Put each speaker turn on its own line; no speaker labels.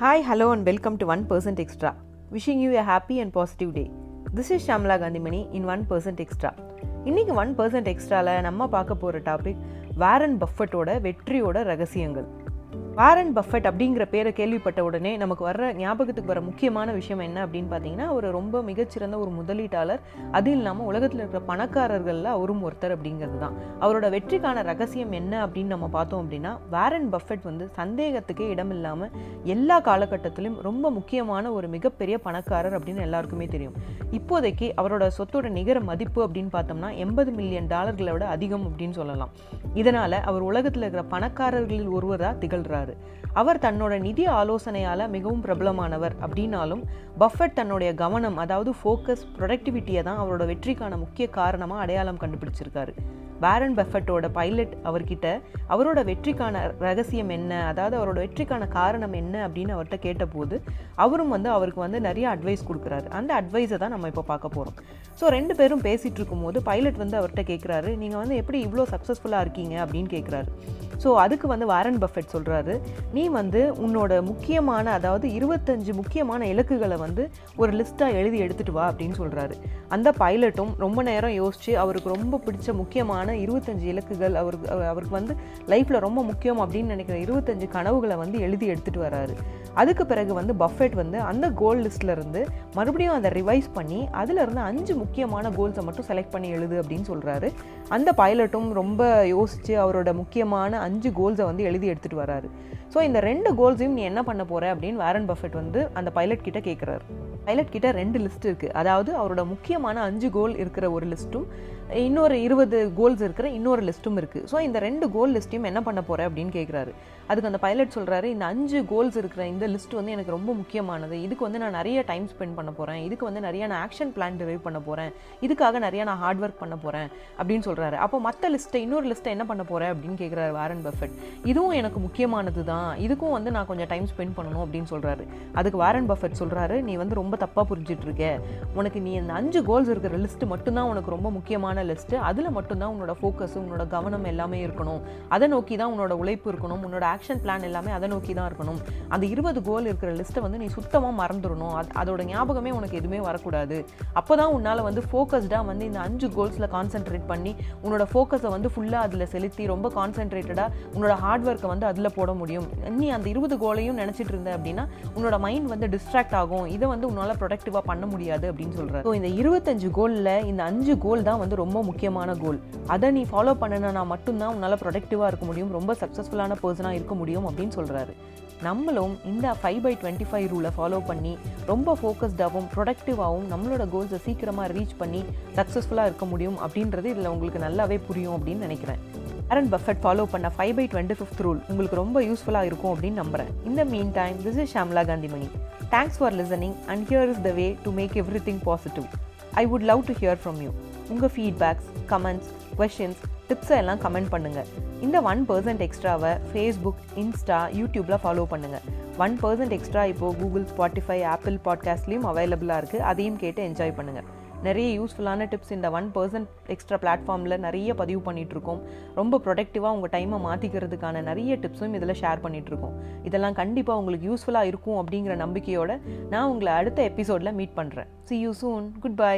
Hi hello and welcome to one percent extra wishing you a happy and positive day. This is Shamla Kanthimani in one percent extra இன்றைக்கி one percent எக்ஸ்ட்ராவில் நம்ம பார்க்க போகிற topic Warren பஃபட்டோட வெற்றியோட ரகசியங்கள் Warren Buffett அப்படிங்கிற பேரை கேள்விப்பட்ட உடனே நமக்கு வர்ற ஞாபகத்துக்கு வர முக்கியமான விஷயம் என்ன அப்படின்னு பார்த்தீங்கன்னா அவர் ரொம்ப மிகச்சிறந்த ஒரு முதலீட்டாளர் அது இல்லாமல் உலகத்தில் இருக்கிற பணக்காரர்களில் அவரும் ஒருத்தர் அப்படிங்கிறது தான். அவரோட வெற்றிக்கான ரகசியம் என்ன அப்படின்னு நம்ம பார்த்தோம் அப்படின்னா வாரன் பஃபெட் வந்து சந்தேகத்துக்கே இடம் இல்லாமல் எல்லா காலகட்டத்திலும் ரொம்ப முக்கியமான ஒரு மிகப்பெரிய பணக்காரர் அப்படின்னு எல்லாருக்குமே தெரியும். இப்போதைக்கு அவரோட சொத்தோட நிகர மதிப்பு அப்படின்னு பார்த்தோம்னா எண்பது மில்லியன் டாலர்களை விட அதிகம் அப்படின்னு சொல்லலாம். இதனால் அவர் உலகத்தில் இருக்கிற பணக்காரர்களில் ஒருவராக திகழ்கிறார் அவர் தன்னோட நிதி ஆலோசனையால் மிகவும் பிரபலமானவர் அப்படின்னாலும் பஃபட் தன்னுடைய கவனம் அதாவது ஃபோக்கஸ் ப்ரொடக்டிவிட்டியை தான் அவரோட வெற்றிக்கான முக்கிய காரணமாக அடையாளம் கண்டுபிடிச்சிருக்காரு. பேரன் பஃபட்டோட பைலட் அவர்கிட்ட அவரோட வெற்றிக்கான ரகசியம் என்ன அதாவது அவரோட வெற்றிக்கான காரணம் என்ன அப்படின்னு அவர்கிட்ட கேட்டபோது அவரும் வந்து அவருக்கு வந்து நிறைய அட்வைஸ் கொடுக்குறாரு. அந்த அட்வைஸை தான் நம்ம இப்போ பார்க்க போகிறோம் ஸோ ரெண்டு பேரும் பேசிகிட்டு இருக்கும்போது பைலட் வந்து அவர்கிட்ட கேட்குறாரு நீங்கள் வந்து எப்படி இவ்வளோ சக்ஸஸ்ஃபுல்லாக இருக்கீங்க? அப்படின்னு கேட்குறாரு ஸோ அதுக்கு வந்து வாரன் பஃபெட் சொல்கிறாரு நீ வந்து உன்னோட முக்கியமான அதாவது இருபத்தஞ்சு முக்கியமான இலக்குகளை வந்து ஒரு லிஸ்ட்டாக எழுதி எடுத்துகிட்டு வா அப்படின்னு சொல்கிறாரு அந்த பைலட்டும் ரொம்ப நேரம் யோசித்து அவருக்கு ரொம்ப பிடிச்ச முக்கியமான இருபத்தஞ்சு இலக்குகள் அவருக்கு அவருக்கு வந்து லைஃப்பில் ரொம்ப முக்கியம் அப்படின்னு நினைக்கிற இருபத்தஞ்சு கனவுகளை வந்து எழுதி எடுத்துகிட்டு வராரு. அதுக்கு பிறகு வந்து பஃபெட் வந்து அந்த கோல் லிஸ்ட்லேருந்து மறுபடியும் அதை ரிவைஸ் பண்ணி அதிலிருந்து அஞ்சு முக்கியமான கோல்ஸை மட்டும் செலக்ட் பண்ணி எழுது அப்படின்னு சொல்கிறாரு அந்த பைலட்டும் ரொம்ப யோசித்து அவரோட முக்கியமான அஞ்சு கோல்ஸை வந்து எழுதி எடுத்துகிட்டு வராரு. ஸோ இந்த ரெண்டு கோல்ஸையும் நீ என்ன பண்ண போகிற அப்படின்னு வேரன் பஃபெட் வந்து அந்த பைலட் கிட்ட கேட்குறாரு பைலட் கிட்ட ரெண்டு லிஸ்ட் இருக்குது அதாவது அவரோட முக்கியமான அஞ்சு கோல் இருக்கிற ஒரு லிஸ்ட்டும் இன்னொரு இருபது கோல்ஸ் இருக்கிற இன்னொரு லிஸ்ட்டும் இருக்குது ஸோ இந்த ரெண்டு கோல் லிஸ்ட்டையும் என்ன பண்ண போகிற அப்படின்னு கேட்குறாரு அதுக்கு அந்த பைலட் சொல்கிறாரு இந்த அஞ்சு கோல்ஸ் இருக்கிற இந்த லிஸ்ட் வந்து எனக்கு ரொம்ப முக்கியமானது. இதுக்கு வந்து நான் நிறைய டைம் ஸ்பெண்ட் பண்ண போகிறேன் இதுக்கு வந்து நிறைய நான் ஆக்ஷன் பிளான் டிரைவ் பண்ண போகிறேன் இதுக்காக நிறையா நான் ஹார்ட் ஒர்க் பண்ண போகிறேன் அப்படின்னு சொல்கிறாரு அப்போ மற்ற லிஸ்ட்டை இன்னொரு லிஸ்ட்டை என்ன பண்ண போகிறேன் அப்படின்னு கேட்குறாரு வாரன் பஃபெட் இதுவும் எனக்கு முக்கியமானது தான் இதுக்கும் வந்து நான் கொஞ்சம் டைம் ஸ்பெண்ட் பண்ணணும் அப்படின்னு சொல்கிறாரு அதுக்கு வாரன் பஃபெட் சொல்கிறாரு நீ வந்து ரொம்ப தப்பாக புரிஞ்சிட்ருக்க உனக்கு நீ அந்த அஞ்சு கோல்ஸ் இருக்கிற லிஸ்ட் மட்டும்தான் உனக்கு ரொம்ப முக்கியமான லிஸ்ட்டு அதில் மட்டும்தான் உன்னோட ஃபோக்கஸ் உன்னோட கவனம் எல்லாமே இருக்கணும். அதை நோக்கி தான் உன்னோட உழைப்பு இருக்கணும். உன்னோட ஆக்ஷன் பிளான் எல்லாமே அதை நோக்கி தான் இருக்கணும். அந்த இருபது கோல் இருக்கிற லிஸ்ட்டை வந்து நீ சுத்தமாக மறந்துடணும். அது அதோட ஞாபகமே உனக்கு எதுவுமே வரக்கூடாது. அப்போ தான் உன்னால் வந்து ஃபோக்கஸ்டாக வந்து இந்த அஞ்சு கோல்ஸில் கான்சென்ட்ரேட் பண்ணி உன்னோட ஃபோக்கஸை வந்து ஃபுல்லாக அதில் செலுத்தி ரொம்ப கான்சென்ட்ரேட்டடாக உன்னோட ஹார்ட் ஒர்க்கை வந்து அதில் போட முடியும். நீ அந்த இருபது கோலையும் நினச்சிட்டு இருந்த அப்படின்னா உன்னோட மைண்ட் வந்து டிஸ்ட்ராக்ட் ஆகும். இதை வந்து உன்னால் ப்ரொடக்டிவாக பண்ண முடியாது அப்படின்னு சொல்கிறார் ஸோ இந்த இருபத்தஞ்சு கோலில் இந்த அஞ்சு கோல் தான் வந்து ரொம்ப முக்கியமான கோல் அதை நீ ஃபாலோ பண்ணினா மட்டும்தான் உன்னால் ப்ரொடக்டிவாக இருக்க முடியும். ரொம்ப சக்ஸஸ்ஃபுல்லான பர்சனாக இருக்க முடியும் அப்படின்னு சொல்கிறாரு நம்மளும் இந்த ஃபைவ் பை டுவெண்ட்டி ஃபைவ் ரூலை ஃபாலோ பண்ணி ரொம்ப ஃபோக்கஸ்டாகவும் ப்ரொடக்டிவாகவும் நம்மளோட கோல்ஸை சீக்கிரமாக ரீச் பண்ணி சக்ஸஸ்ஃபுல்லாக இருக்க முடியும் அப்படின்றது இதில் உங்களுக்கு நல்லாவே புரியும் அப்படின்னு நினைக்கிறேன். ஆரன் பஃபட் ஃபாலோ பண்ண five by twenty fifth rule உங்களுக்கு ரொம்ப யூஸ்ஃபுல்லாக இருக்கும் அப்படின்னு நம்புறேன். இந்த mean time this is Shamla Kanthimani thanks for listening and here is the way to make everything positive I would love to hear from you உங்கள் feedbacks comments questions டிப்ஸை எல்லாம் கமெண்ட் பண்ணுங்கள் இந்த ஒன் பர்சன்ட் எக்ஸ்ட்ராவை Facebook Insta யூடியூப்பில் follow பண்ணுங்கள் one percent extra இப்போது Google Spotify Apple பாட்காஸ்ட்லேயும் அவைலபிளாக இருக்குது அதையும் கேட்டு என்ஜாய் பண்ணுங்கள் நிறைய யூஸ்ஃபுல்லான டிப்ஸ் இந்த ஒன் பர்சன்ட் எக்ஸ்ட்ரா பிளாட்ஃபார்மில் நிறைய பதிவு பண்ணிகிட்ருக்கோம் ரொம்ப ப்ரொடக்டிவாக உங்கள் டைமை மாற்றிக்கிறதுக்கான நிறைய டிப்ஸும் இதில் ஷேர் பண்ணிகிட்ருக்கோம் இதெல்லாம் கண்டிப்பாக உங்களுக்கு யூஸ்ஃபுல்லாக இருக்கும் அப்படிங்கிற நம்பிக்கையோடு நான் உங்களை அடுத்த எபிசோடில் மீட் பண்ணுறேன் see you soon good bye